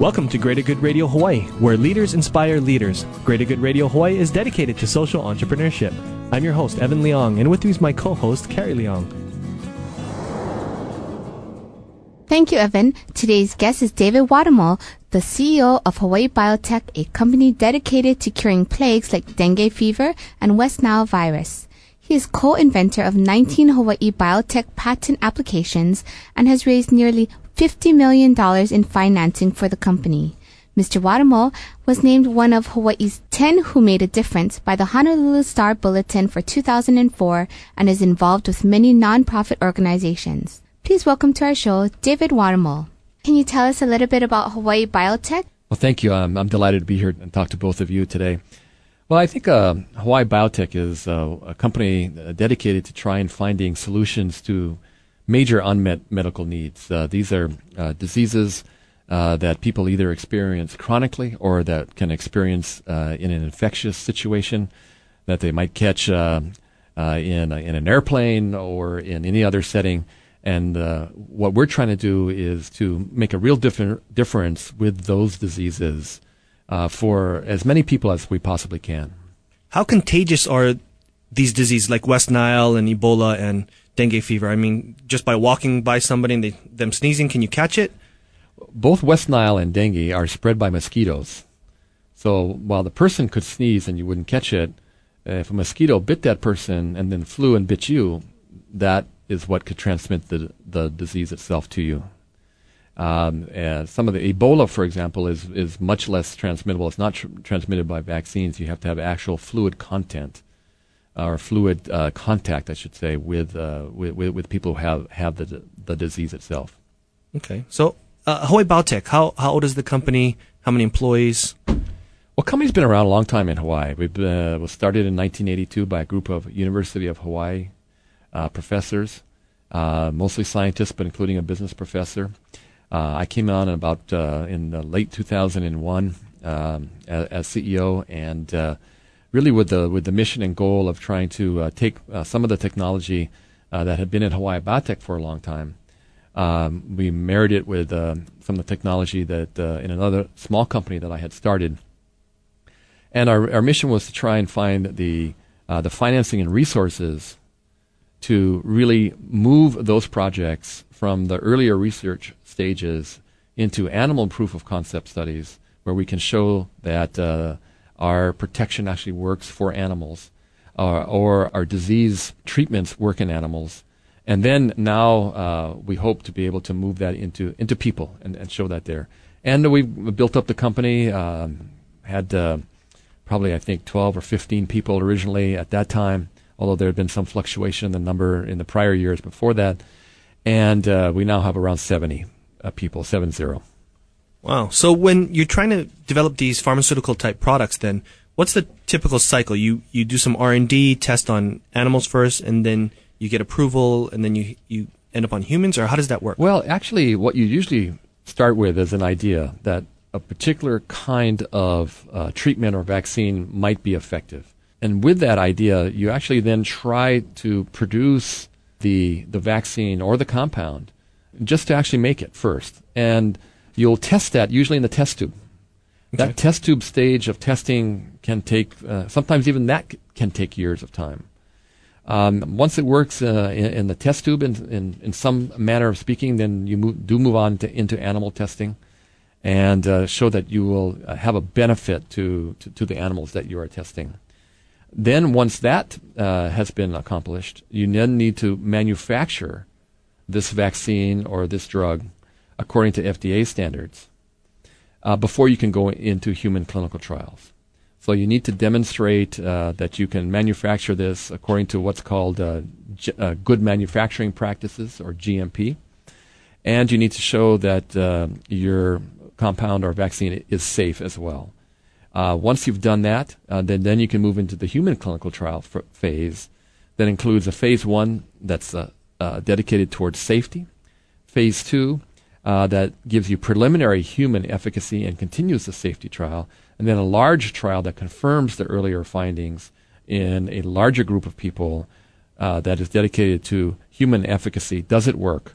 Welcome to Greater Good Radio Hawaii, where leaders inspire leaders. Greater Good Radio Hawaii is dedicated to social entrepreneurship. I'm your host, Evan Leong, and with me is my co host, Carrie Leong. Thank you, Evan. Today's guest is David Watumull, the CEO of Hawaii Biotech, a company dedicated to curing plagues like dengue fever and West Nile virus. He is co-inventor of 19 Hawaii biotech patent applications and has raised nearly $50 million in financing for the company. Mr. Watumull was named one of Hawaii's 10 who made a difference by the Honolulu Star Bulletin for 2004 and is involved with many nonprofit organizations. Please welcome to our show David Watumull. Can you tell us a little bit about Hawaii Biotech? Well, thank you. I'm delighted to be here and talk to both of you today. Well, I think uh, Hawaii Biotech is uh, a company dedicated to trying finding solutions to major unmet medical needs. Uh, these are uh, diseases uh, that people either experience chronically or that can experience uh, in an infectious situation that they might catch uh, uh, in, in an airplane or in any other setting. And what we're trying to do is to make a real differ- difference with those diseases for as many people as we possibly can. How contagious are these diseases like West Nile and Ebola and dengue fever? I mean, just by walking by somebody and they, them sneezing, can you catch it? Both West Nile and dengue are spread by mosquitoes. So while the person could sneeze and you wouldn't catch it, if a mosquito bit that person and then flew and bit you, that is what could transmit the the disease itself to you. Um, some of the Ebola, for example, is is much less transmittable. It's not tr- transmitted by vaccines. You have to have actual fluid content or fluid uh, contact, I should say, with, uh, with, with people who have have the the disease itself. Okay, so uh, Hawaii Biotech, how how old is the company? How many employees? Well, company's been around a long time in Hawaii. We uh, was started in 1982 by a group of University of Hawaii uh, professors, uh, mostly scientists, but including a business professor. I came on about in late 2001 um, as, as, CEO and really with the with the mission and goal of trying to uh, take uh, some of the technology uh, that had been in Hawaii Biotech for a long time. Um, we married it with uh, some of the technology that uh, in another small company that I had started, and our our mission was to try and find the uh, the financing and resources to really move those projects from the earlier research stages into animal proof of concept studies, where we can show that our protection actually works for animals, uh, or our disease treatments work in animals. And then now uh, we hope to be able to move that into into people and, and show that there. And we built up the company. Um, had uh, probably I think 12 or 15 people originally at that time, although there had been some fluctuation in the number in the prior years before that. And uh, we now have around 70 uh, people, seven zero. Wow. So when you're trying to develop these pharmaceutical type products, then what's the typical cycle? You you do some R and D, test on animals first, and then you get approval, and then you you end up on humans, or how does that work? Well, actually, what you usually start with is an idea that a particular kind of uh, treatment or vaccine might be effective, and with that idea, you actually then try to produce the the vaccine or the compound just to actually make it first, and You'll test that usually in the test tube. Okay. That test tube stage of testing can take, uh, sometimes even that c- can take years of time. Um, once it works uh, in, in, the test tube, in, in, in, some manner of speaking, then you move, do move on to, into animal testing and uh, show that you will uh, have a benefit to, to, to, the animals that you are testing. Then, once that uh, has been accomplished, you then need to manufacture this vaccine or this drug according to FDA standards uh, before you can go into human clinical trials. So you need to demonstrate uh, that you can manufacture this according to what's called uh, G- uh, good manufacturing practices or GMP. and you need to show that uh, your compound or vaccine is safe as well. Uh, once you've done that, then then you can move into the human clinical trial f- phase. That includes a phase one that's dedicated towards safety, phase two uh, that gives you preliminary human efficacy and continues the safety trial, and then a large trial that confirms the earlier findings in a larger group of people uh, that is dedicated to human efficacy. Does it work?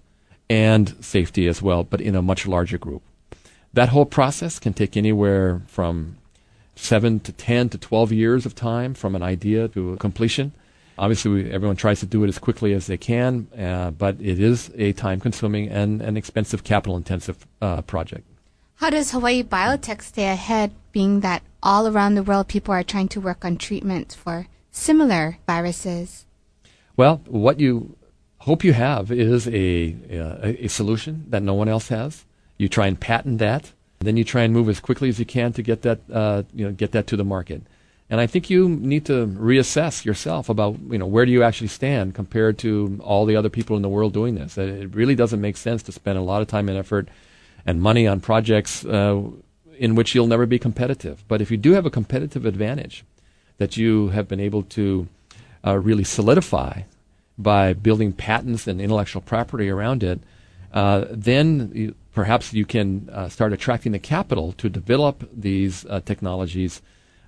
And safety as well, but in a much larger group. That whole process can take anywhere from seven to 10 to 12 years of time from an idea to completion. Obviously, we, everyone tries to do it as quickly as they can, uh, but it is a time consuming and an expensive, capital intensive uh, project. How does Hawaii Biotech stay ahead, being that all around the world people are trying to work on treatments for similar viruses? Well, what you hope you have is a, a, a solution that no one else has. You try and patent that, then you try and move as quickly as you can to get that, uh, you know, get that to the market. And I think you need to reassess yourself about, you know, where do you actually stand compared to all the other people in the world doing this. It really doesn't make sense to spend a lot of time and effort and money on projects uh, in which you'll never be competitive. But if you do have a competitive advantage that you have been able to uh, really solidify by building patents and intellectual property around it, uh, then you, perhaps you can uh, start attracting the capital to develop these uh, technologies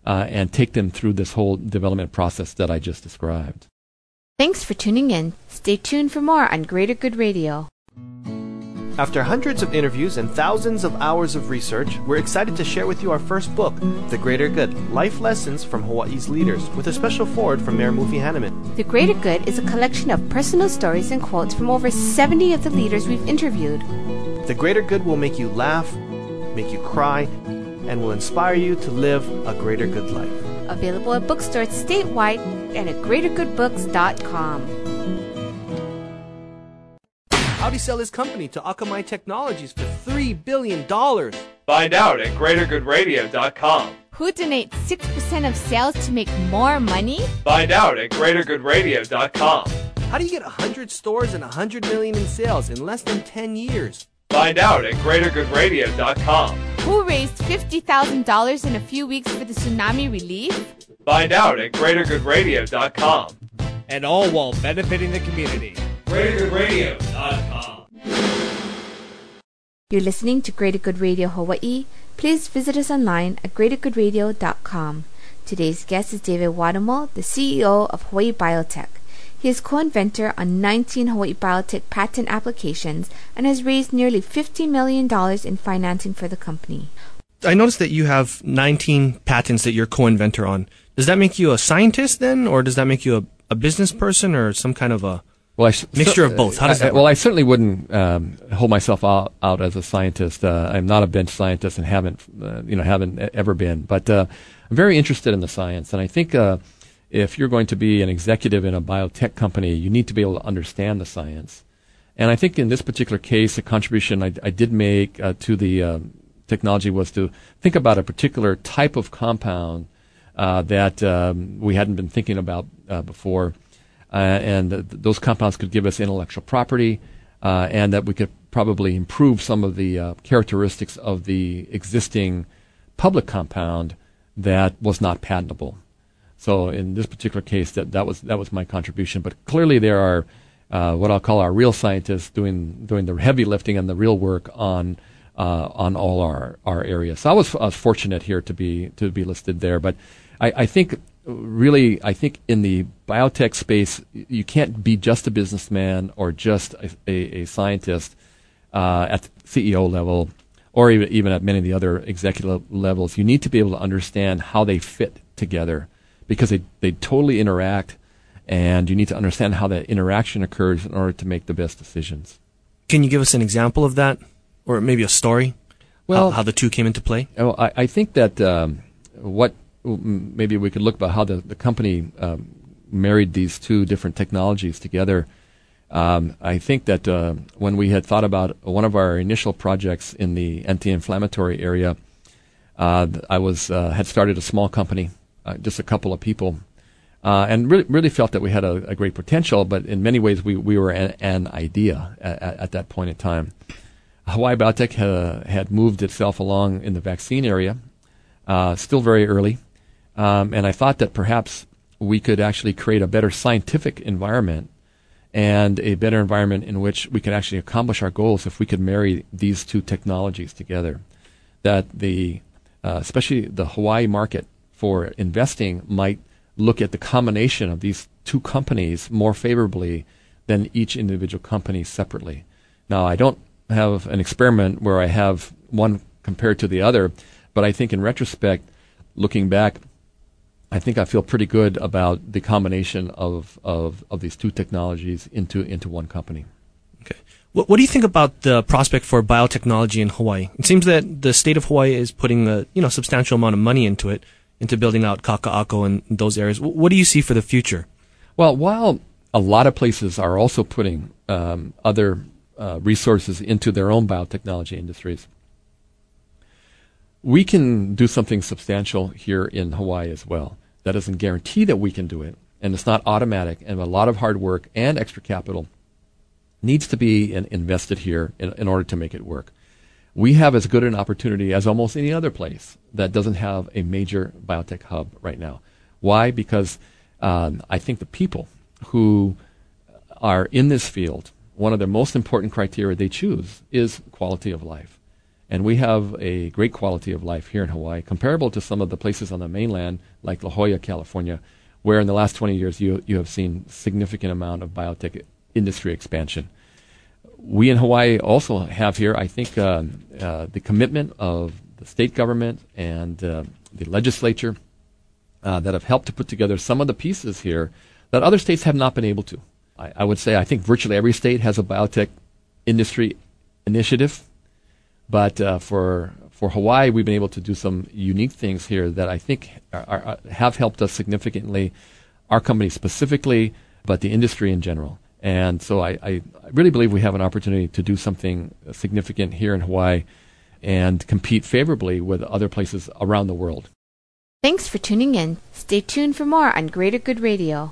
uh, and take them through this whole development process that I just described. Thanks for tuning in. Stay tuned for more on Greater Good Radio. After hundreds of interviews and thousands of hours of research, we're excited to share with you our first book, The Greater Good Life Lessons from Hawaii's Leaders, with a special foreword from Mayor Mufi Hannemann. The Greater Good is a collection of personal stories and quotes from over 70 of the leaders we've interviewed. The Greater Good will make you laugh, make you cry, and will inspire you to live a greater good life. Available at bookstores statewide and at greatergoodbooks.com. How'd he sell his company to Akamai Technologies for $3 billion? Find out at greatergoodradio.com. Who donates 6% of sales to make more money? Find out at greatergoodradio.com. How do you get 100 stores and 100 million in sales in less than 10 years? Find out at greatergoodradio.com. Who raised $50,000 in a few weeks for the tsunami relief? Find out at greatergoodradio.com. And all while benefiting the community. greatergoodradio.com. You're listening to Greater Good Radio Hawaii. Please visit us online at greatergoodradio.com. Today's guest is David Watumull, the CEO of Hawaii Biotech. He is co-inventor on 19 Hawaii Biotech patent applications and has raised nearly $50 million in financing for the company. I noticed that you have 19 patents that you're co-inventor on. Does that make you a scientist then, or does that make you a, a business person, or some kind of a Well, I s- Mixture so- of both. How does I- that Well. I certainly wouldn't um, hold myself out, out as a scientist. Uh, I'm not a bench scientist and haven't, uh, you know, haven't e- ever been. But uh, I'm very interested in the science, and I think uh, if you're going to be an executive in a biotech company, you need to be able to understand the science. And I think in this particular case, a contribution I, I did make uh, to the um, technology was to think about a particular type of compound uh, that um, we hadn't been thinking about uh, before, uh, and th- those compounds could give us intellectual property, uh, and that we could probably improve some of the uh, characteristics of the existing public compound that was not patentable. So in this particular case, that, that was that was my contribution. But clearly, there are uh, what I'll call our real scientists doing doing the heavy lifting and the real work on uh, on all our, our areas. So I was, I was fortunate here to be to be listed there. But I, I think really, I think in the biotech space, you can't be just a businessman or just a, a, a scientist uh, at CEO level or even, even at many of the other executive levels. You need to be able to understand how they fit together because they, they totally interact, and you need to understand how that interaction occurs in order to make the best decisions. Can you give us an example of that, or maybe a story? Well- how, how the two came into play. Oh, I, I think that um, what maybe we could look about how the, the company um, married these two different technologies together. Um, I think that uh, when we had thought about one of our initial projects in the anti-inflammatory area, uh, I was uh, had started a small company, just a couple of people, uh, uh, and really, really felt that we had a, a, great potential, but in many ways we, we were an, an idea at, at, that point in time. Hawaii Biotech had moved itself along in the vaccine area, uh, still very early, um, and I thought that perhaps we could actually create a better scientific environment and a better environment in which we could actually accomplish our goals if we could marry these two technologies together. That the, uh, especially the Hawaii market for investing might look at the combination of these two companies more favorably than each individual company separately. Now, I don't have an experiment where I have one compared to the other, but I think in retrospect, looking back, I think I feel pretty good about the combination of, of, of these two technologies into, into one company. Okay. What, what do you think about the prospect for biotechnology in Hawaii? It seems that the state of Hawaii is putting a you know substantial amount of money into it, into building out Kaka'ako and those areas. What do you see for the future? Well, while a lot of places are also putting um, other uh, resources into their own biotechnology industries, we can do something substantial here in Hawaii as well. That doesn't guarantee that we can do it, and it's not automatic, and a lot of hard work and extra capital needs to be in, invested here in, in order to make it work. We have as good an opportunity as almost any other place that doesn't have a major biotech hub right now. Why? Because um, I think the people who are in this field, one of the most important criteria they choose is quality of life. And we have a great quality of life here in Hawaii, comparable to some of the places on the mainland, like La Jolla, California, where in the last 20 years you, you have seen significant amount of biotech industry expansion. We in Hawaii also have here, I think, uh, uh, the commitment of the state government and uh, the legislature uh, that have helped to put together some of the pieces here that other states have not been able to. I, I would say I think virtually every state has a biotech industry initiative but uh, for for Hawaii, we've been able to do some unique things here that I think are, are, have helped us significantly, our company specifically, but the industry in general. And so I, I, really believe we have an opportunity to do something significant here in Hawaii and compete favorably with other places around the world. Thanks for tuning in. Stay tuned for more on Greater Good Radio.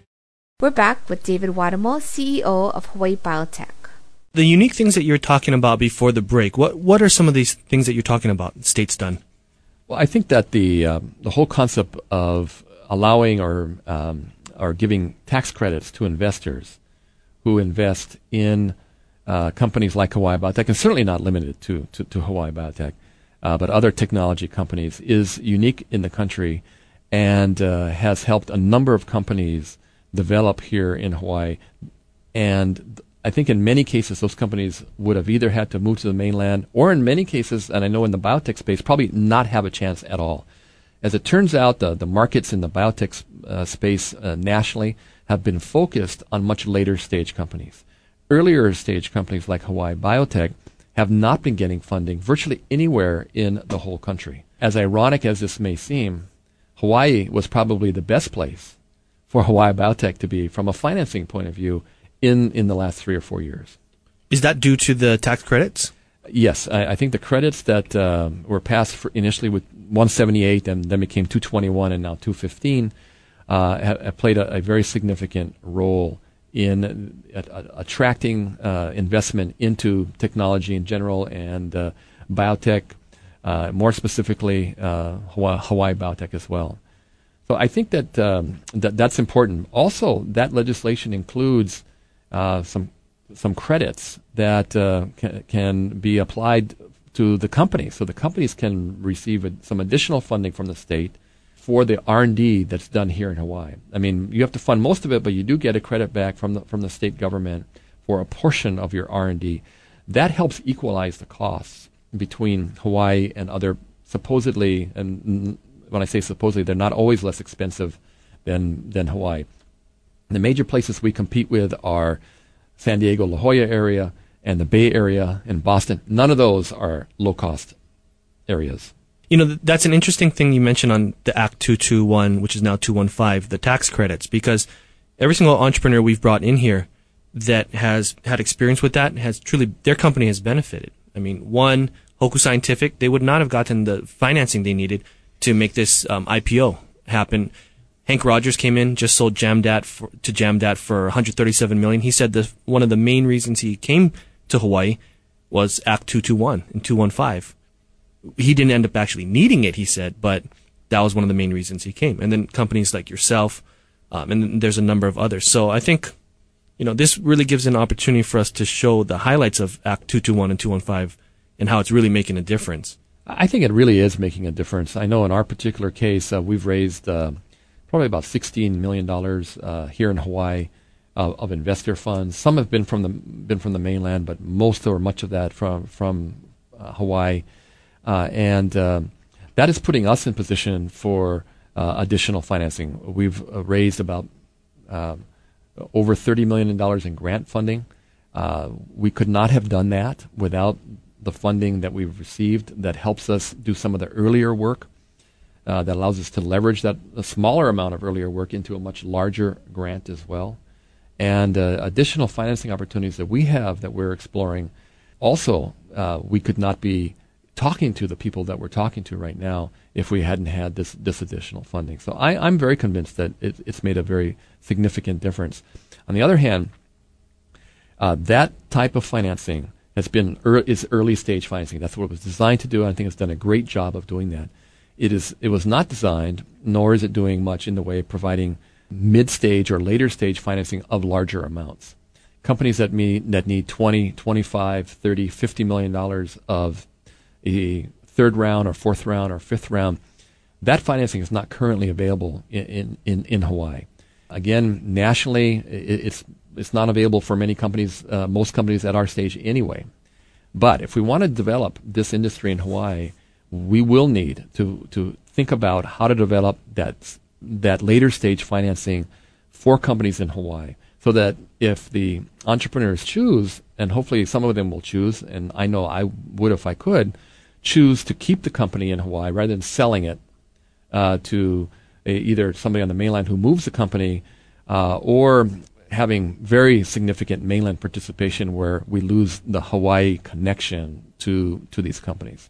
We're back with David Watumull, CEO of Hawaii Biotech. The unique things that you're talking about before the break, what, what are some of these things that you're talking about, states done? Well, I think that the, uh, the whole concept of allowing or, um, or giving tax credits to investors who invest in uh, companies like Hawaii Biotech, and certainly not limited to, to, to Hawaii Biotech, uh, but other technology companies, is unique in the country and uh, has helped a number of companies develop here in Hawaii. And I think in many cases, those companies would have either had to move to the mainland, or in many cases, and I know in the biotech space, probably not have a chance at all. As it turns out, the, the markets in the biotech uh, space uh, nationally have been focused on much later stage companies. Earlier stage companies like Hawaii Biotech have not been getting funding virtually anywhere in the whole country. As ironic as this may seem, Hawaii was probably the best place for Hawaii Biotech to be from a financing point of view in, in the last three or four years. Is that due to the tax credits? Yes, I, I think the credits that uh, were passed initially with 178 and then became 221 and now 215 uh, have, have, played a, a, very significant role in uh, attracting uh, investment into technology in general and uh, biotech, uh, more specifically Hawaii, Hawaii Biotech as well. So I think that, um, that that's important. Also, that legislation includes uh, some some credits that uh, can, can be applied to the companies, so the companies can receive a, some additional funding from the state for the R&D that's done here in Hawaii. I mean, you have to fund most of it, but you do get a credit back from the from the state government for a portion of your R&D. That helps equalize the costs between Hawaii and other supposedly and when I say supposedly they're not always less expensive than than Hawaii. The major places we compete with are San Diego, La Jolla area, and the Bay Area and Boston. None of those are low cost areas. You know, that's an interesting thing you mentioned on the Act 221, which is now 215, the tax credits, because every single entrepreneur we've brought in here that has had experience with that has truly, their company has benefited. I mean, one, Hoku Scientific, they would not have gotten the financing they needed to make this um, IPO happen. Henk Rogers came in, just sold Jamdat for, to Jamdat for 137 million. He said that one of the main reasons he came to Hawaii was Act 221 and 215. He didn't end up actually needing it, he said, but that was one of the main reasons he came. And then companies like yourself, um, and there's a number of others. So I think, you know, this really gives an opportunity for us to show the highlights of Act 221 and 215 and how it's really making a difference. I think it really is making a difference. I know in our particular case, uh, we've raised uh, probably about $16 million uh, here in Hawaii uh, of investor funds. Some have been from the been from the mainland, but most or much of that from from uh, Hawaii, uh, and that is putting us in position for additional financing. We've raised about over $30 million in grant funding. we could not have done that without the funding that we've received that helps us do some of the earlier work uh, that allows us to leverage that a smaller amount of earlier work into a much larger grant as well. And uh, additional financing opportunities that we have that we're exploring. Also, uh, we could not be talking to the people that we're talking to right now if we hadn't had this, this additional funding. So I, am very convinced that it, it's made a very significant difference. On the other hand, uh, that type of financing has been er, is early stage financing. That's what it was designed to do. I think it's done a great job of doing that. It is it was not designed, nor is it doing much in the way of providing mid stage or later stage financing of larger amounts. Companies that need that need 20, 25, 30, 50 million dollars of a third round or fourth round or fifth round, that financing is not currently available in, in, in Hawaii. Again, nationally, it's it's not available for many companies, uh, most companies at our stage anyway. But if we want to develop this industry in Hawaii, we will need to, to think about how to develop that, that later stage financing for companies in Hawaii so that if the entrepreneurs choose, and hopefully some of them will choose, and I know I would if I could, choose to keep the company in Hawaii rather than selling it uh, to a, either somebody on the mainland who moves the company uh, or having very significant mainland participation where we lose the Hawaii connection to, to these companies.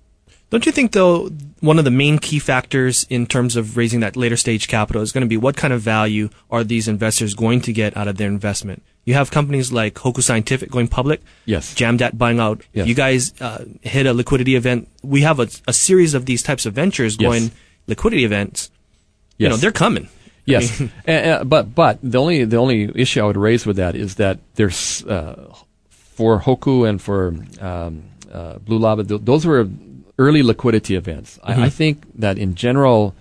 Don't you think, though, one of the main key factors in terms of raising that later stage capital is going to be what kind of value are these investors going to get out of their investment? You have companies like Hoku Scientific going public. Yes. Jamdat buying out. Yes. You guys uh, hit a liquidity event. We have a, a, series of these types of ventures going yes. liquidity events. Yes. You know, they're coming. Yes, uh, but but the only the only issue I would raise with that is that there's uh, for Hoku and for um, uh, Blue Lava, th- those were early liquidity events. Mm-hmm. I, I, think that in general,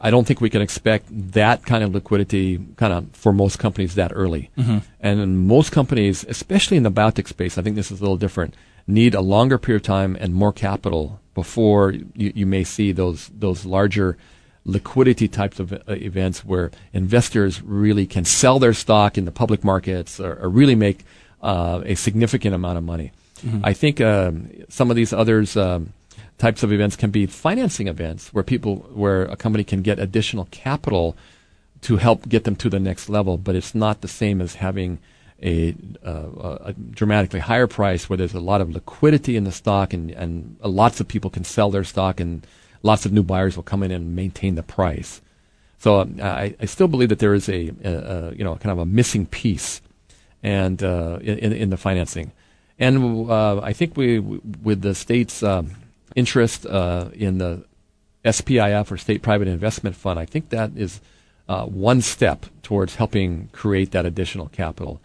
I don't think we can expect that kind of liquidity kind of for most companies that early. Mm-hmm. And most companies, especially in the biotech space, I think this is a little different, need a longer period of time and more capital before you, you may see those those larger liquidity types of uh, events where investors really can sell their stock in the public markets or, or really make uh, a significant amount of money. Mm-hmm. I think um, some of these others um, types of events can be financing events where people where a company can get additional capital to help get them to the next level, but it's not the same as having a, uh, a, dramatically higher price where there's a lot of liquidity in the stock and, and lots of people can sell their stock and lots of new buyers will come in and maintain the price. So um, I, I, still believe that there is a, a, a, you know kind of a missing piece, and uh, in, in the financing, and uh, I think we with the state's um, interest uh, in the SPIF or State Private Investment Fund, I think that is uh, one step towards helping create that additional capital.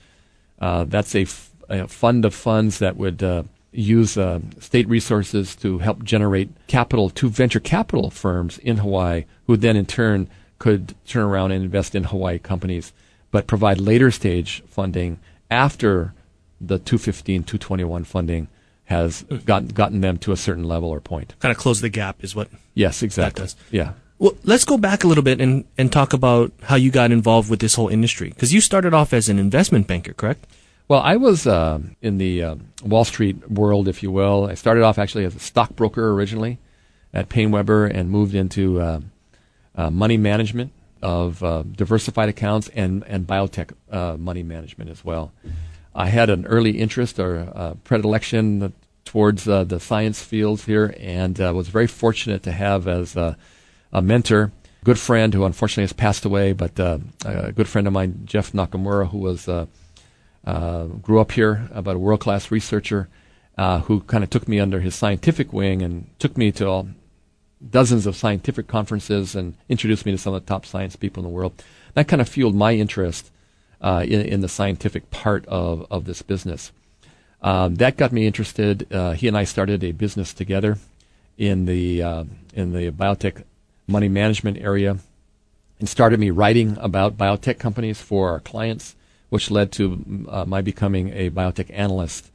Uh, that's a, f- a fund of funds that would uh, use uh, state resources to help generate capital to venture capital firms in Hawaii, who then in turn could turn around and invest in Hawaii companies, but provide later stage funding after the 215, 221 funding has gotten gotten them to a certain level or point. Kind of close the gap is what. Yes, exactly. does. Yeah. Well, let's go back a little bit and, and talk about how you got involved with this whole industry. Because you started off as an investment banker, correct? Well, I was uh, in the uh, Wall Street world, if you will. I started off actually as a stockbroker originally at PaineWebber and moved into uh, uh money management of uh, diversified accounts and, and biotech uh, money management as well. I had an early interest or predilection towards the science fields here and was very fortunate to have as a mentor good friend who unfortunately has passed away, but a good friend of mine, Jeff Nakamura, who was uh, grew up here, about a world class researcher uh, who kind of took me under his scientific wing and took me to all dozens of scientific conferences and introduced me to some of the top science people in the world. That kind of fueled my interest uh, in, in, the scientific part of, of this business. Um, that got me interested. Uh, he and I started a business together in the uh, in the biotech money management area, and started me writing about biotech companies for our clients which led to uh, my becoming a biotech analyst.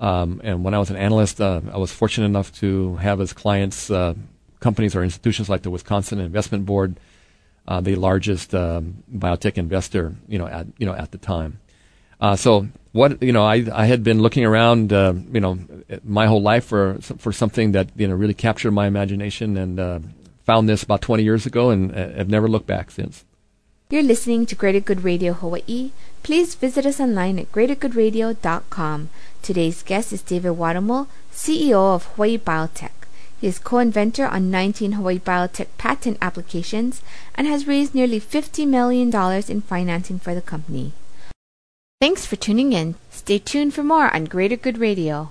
Um, and when I was an analyst, uh, I was fortunate enough to have as clients uh, companies or institutions like the Wisconsin Investment Board, uh, the largest um, biotech investor, you know, at you know at the time. Uh, so what you know, I I had been looking around, uh, you know, my whole life for for something that you know really captured my imagination, and found this about 20 years ago, and have never looked back since. You're listening to Greater Good Radio Hawaii. Please visit us online at greatergoodradio.com. Today's guest is David Watumull, CEO of Hawaii Biotech. He is co-inventor on 19 Hawaii Biotech patent applications and has raised nearly $50 million in financing for the company. Thanks for tuning in. Stay tuned for more on Greater Good Radio.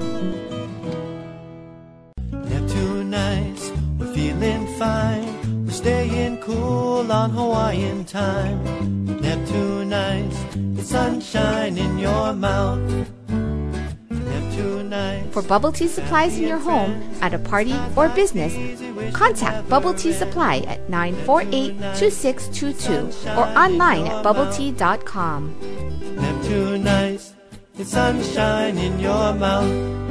fine. We're staying cool on Hawaiian time. Neptune ice, the sunshine in your mouth. For bubble tea supplies in your home, at a party, or business, contact Bubble Tea Supply at 948 2622 or online at bubbletea.com. Neptune ice, the sunshine in your mouth.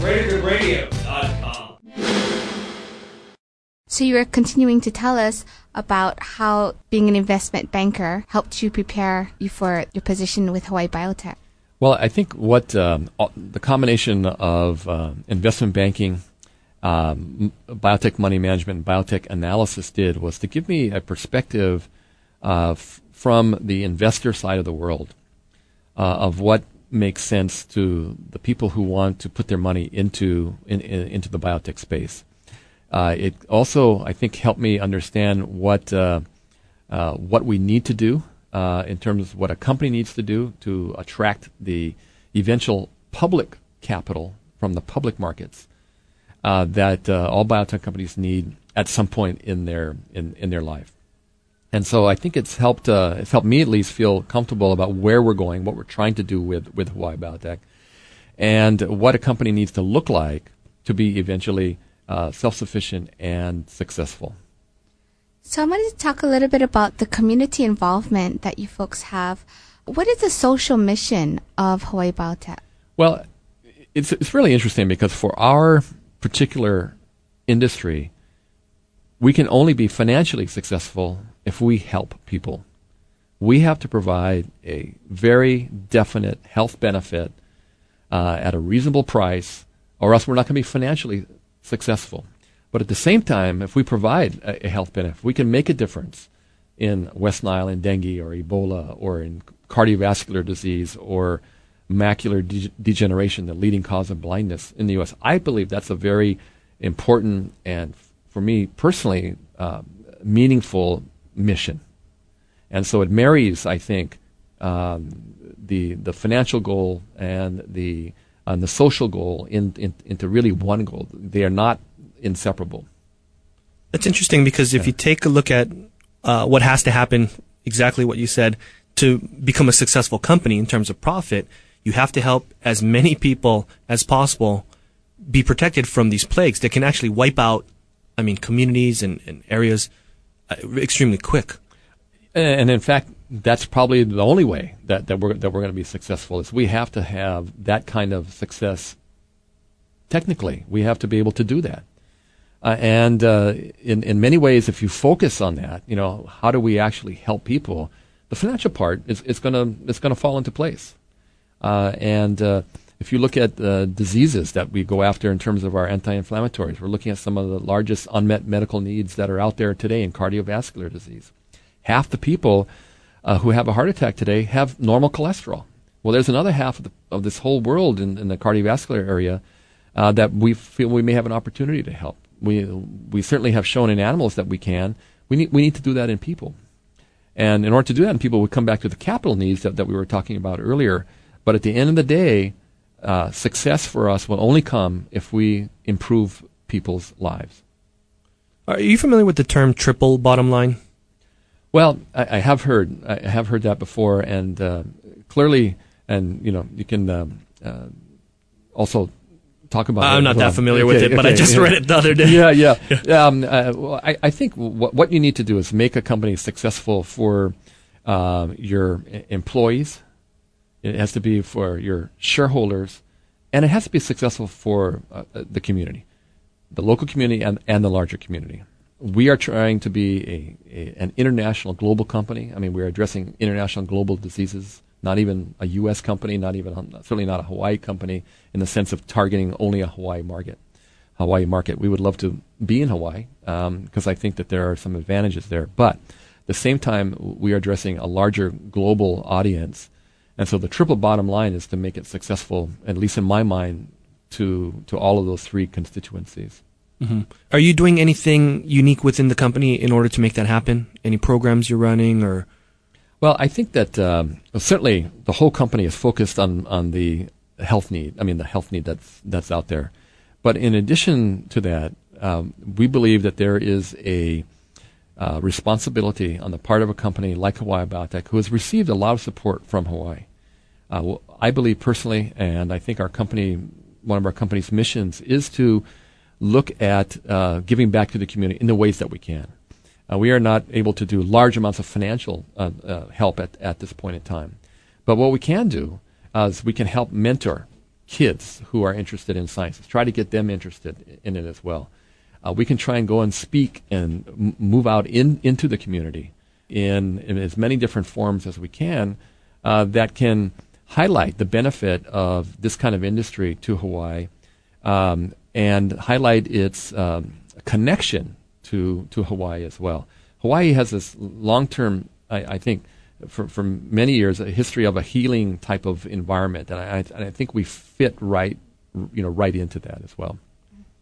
GreaterGoodRadio.com. So you were continuing to tell us about how being an investment banker helped you prepare you for your position with Hawaii Biotech. Well, I think what um, the combination of uh, investment banking, um, biotech money management, and biotech analysis did was to give me a perspective uh, f- from the investor side of the world uh, of what makes sense to the people who want to put their money into in, in, into the biotech space. Uh, it also, I think, helped me understand what uh, uh, what we need to do uh, in terms of what a company needs to do to attract the eventual public capital from the public markets uh, that uh, all biotech companies need at some point in their in, in their life. And so I think it's helped uh, it's helped me at least feel comfortable about where we're going, what we're trying to do with, with Hawaii Biotech, and what a company needs to look like to be eventually uh, self sufficient and successful. So I wanted to talk a little bit about the community involvement that you folks have. What is the social mission of Hawaii Biotech? Well, it's it's really interesting because for our particular industry, we can only be financially successful if we help people. We have to provide a very definite health benefit uh, at a reasonable price, or else we're not going to be financially successful. But at the same time, if we provide a, a health benefit, we can make a difference in West Nile and dengue or Ebola or in cardiovascular disease or macular de- degeneration, the leading cause of blindness in the U.S. I believe that's a very important and, for me personally, uh, meaningful mission. And so it marries, I think, um, the the financial goal and the and the social goal in, in, into really one goal. They are not inseparable. That's interesting because if Yeah. you take a look at uh, what has to happen, exactly what you said, to become a successful company in terms of profit, you have to help as many people as possible be protected from these plagues that can actually wipe out, I mean, communities and, and areas uh, extremely quick. And in fact, that's probably the only way that, that we're that we're going to be successful is we have to have that kind of success. Technically, we have to be able to do that. Uh, and uh, in in many ways, if you focus on that, you know, how do we actually help people? The financial part is it's going to it's to fall into place. Uh, and uh, if you look at uh, diseases that we go after in terms of our anti-inflammatories, we're looking at some of the largest unmet medical needs that are out there today in cardiovascular disease. Half the people uh, who have a heart attack today have normal cholesterol. Well, there's another half of, the, of this whole world in, in the cardiovascular area uh, that we feel we may have an opportunity to help. We we certainly have shown in animals that we can. We need we need to do that in people. And in order to do that, in people, we come back to the capital needs that, that we were talking about earlier. But at the end of the day, uh, success for us will only come if we improve people's lives. Are you familiar with the term triple bottom line? Well, I, I have heard I have heard that before, and uh, clearly, and you know, you can um, uh, also talk about. I'm not well. that familiar with Okay, it, but I just yeah. read it the other day. Yeah, yeah. um, uh, well, I, I think what, what you need to do is make a company successful for uh, your employees. It has to be for your shareholders, and it has to be successful for uh, uh, the community, the local community, and, and the larger community. We are trying to be a, a an international global company. I mean, we're addressing international global diseases. Not even a U.S. company, not even certainly not a Hawaii company, in the sense of targeting only a Hawaii market. Hawaii market. We would love to be in Hawaii because I think that there are some advantages there. But at the same time, we are addressing a larger global audience. And so the triple bottom line is to make it successful, at least in my mind, to, to all of those three constituencies. hmm Are you doing anything unique within the company in order to make that happen? Any programs you're running or? Well, I think that um, certainly the whole company is focused on, on the health need. I mean, the health need that's that's out there. But in addition to that, um, we believe that there is a uh, responsibility on the part of a company like Hawaii Biotech, who has received a lot of support from Hawaii. Uh, I believe personally, and I think our company, one of our company's missions, is to look at uh, giving back to the community in the ways that we can. Uh, we are not able to do large amounts of financial uh, uh, help at, at this point in time. But what we can do is we can help mentor kids who are interested in science, try to get them interested in it as well. Uh, we can try and go and speak and m- move out in, into the community in, in as many different forms as we can that can highlight the benefit of this kind of industry to Hawaii um, and highlight its um, connection to, to Hawaii as well. Hawaii has this long term, I, I think, for, for many years, a history of a healing type of environment, and I, and I think we fit right, you know, right into that as well.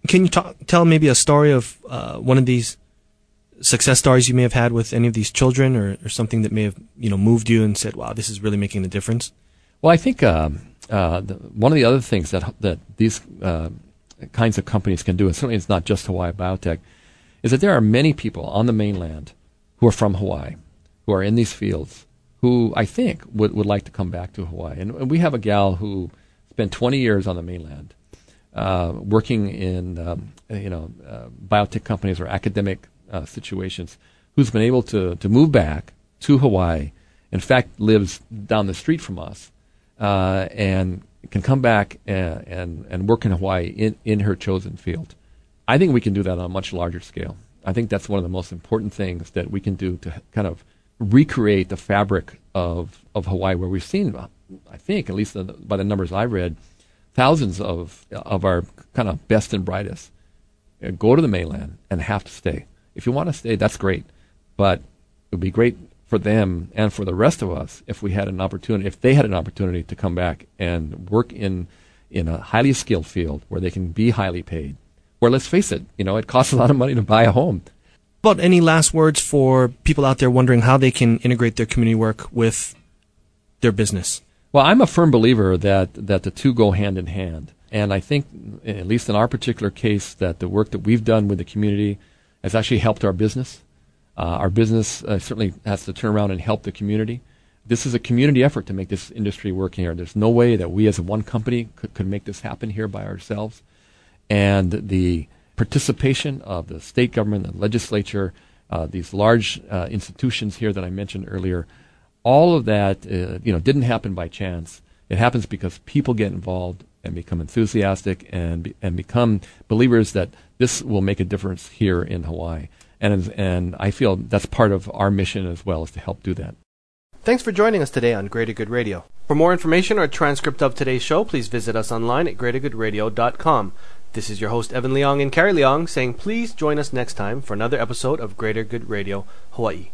Can you talk, tell maybe a story of uh, one of these success stories you may have had with any of these children, or, or something that may have you know moved you and said, "Wow, this is really making a difference." Well, I think um, uh, the, one of the other things that that these uh, kinds of companies can do, and certainly it's not just Hawaii Biotech, is that there are many people on the mainland who are from Hawaii, who are in these fields, who I think would, would like to come back to Hawaii. And, we have a gal who spent 20 years on the mainland, uh, working in um, you know uh, biotech companies or academic uh, situations, who's been able to, to move back to Hawaii, in fact, lives down the street from us, uh, and can come back and, and, and work in Hawaii in, in her chosen field. I think we can do that on a much larger scale. I think that's one of the most important things that we can do to kind of recreate the fabric of, of Hawaii, where we've seen, I think, at least by the numbers I read, thousands of, of our kind of best and brightest uh, go to the mainland and have to stay. If you want to stay, that's great. But it would be great for them and for the rest of us if we had an opportunity, if they had an opportunity to come back and work in, in a highly skilled field where they can be highly paid. Where let's face it, you know, it costs a lot of money to buy a home. But any last words for people out there wondering how they can integrate their community work with their business? Well, I'm a firm believer that, that the two go hand in hand. And I think, at least in our particular case, that the work that we've done with the community has actually helped our business. Uh, our business uh, certainly has to turn around and help the community. This is a community effort to make this industry work here. There's no way that we as one company could, could make this happen here by ourselves. And the participation of the state government, the legislature, uh, these large uh, institutions here that I mentioned earlier, all of that uh, you know didn't happen by chance. It happens because people get involved and become enthusiastic and be, and become believers that this will make a difference here in Hawaii. And and I feel that's part of our mission as well is to help do that. Thanks for joining us today on Greater Good Radio. For more information or a transcript of today's show, please visit us online at greatergoodradio.com. This is your host Evan Leong and Carrie Leong saying please join us next time for another episode of Greater Good Radio Hawaii.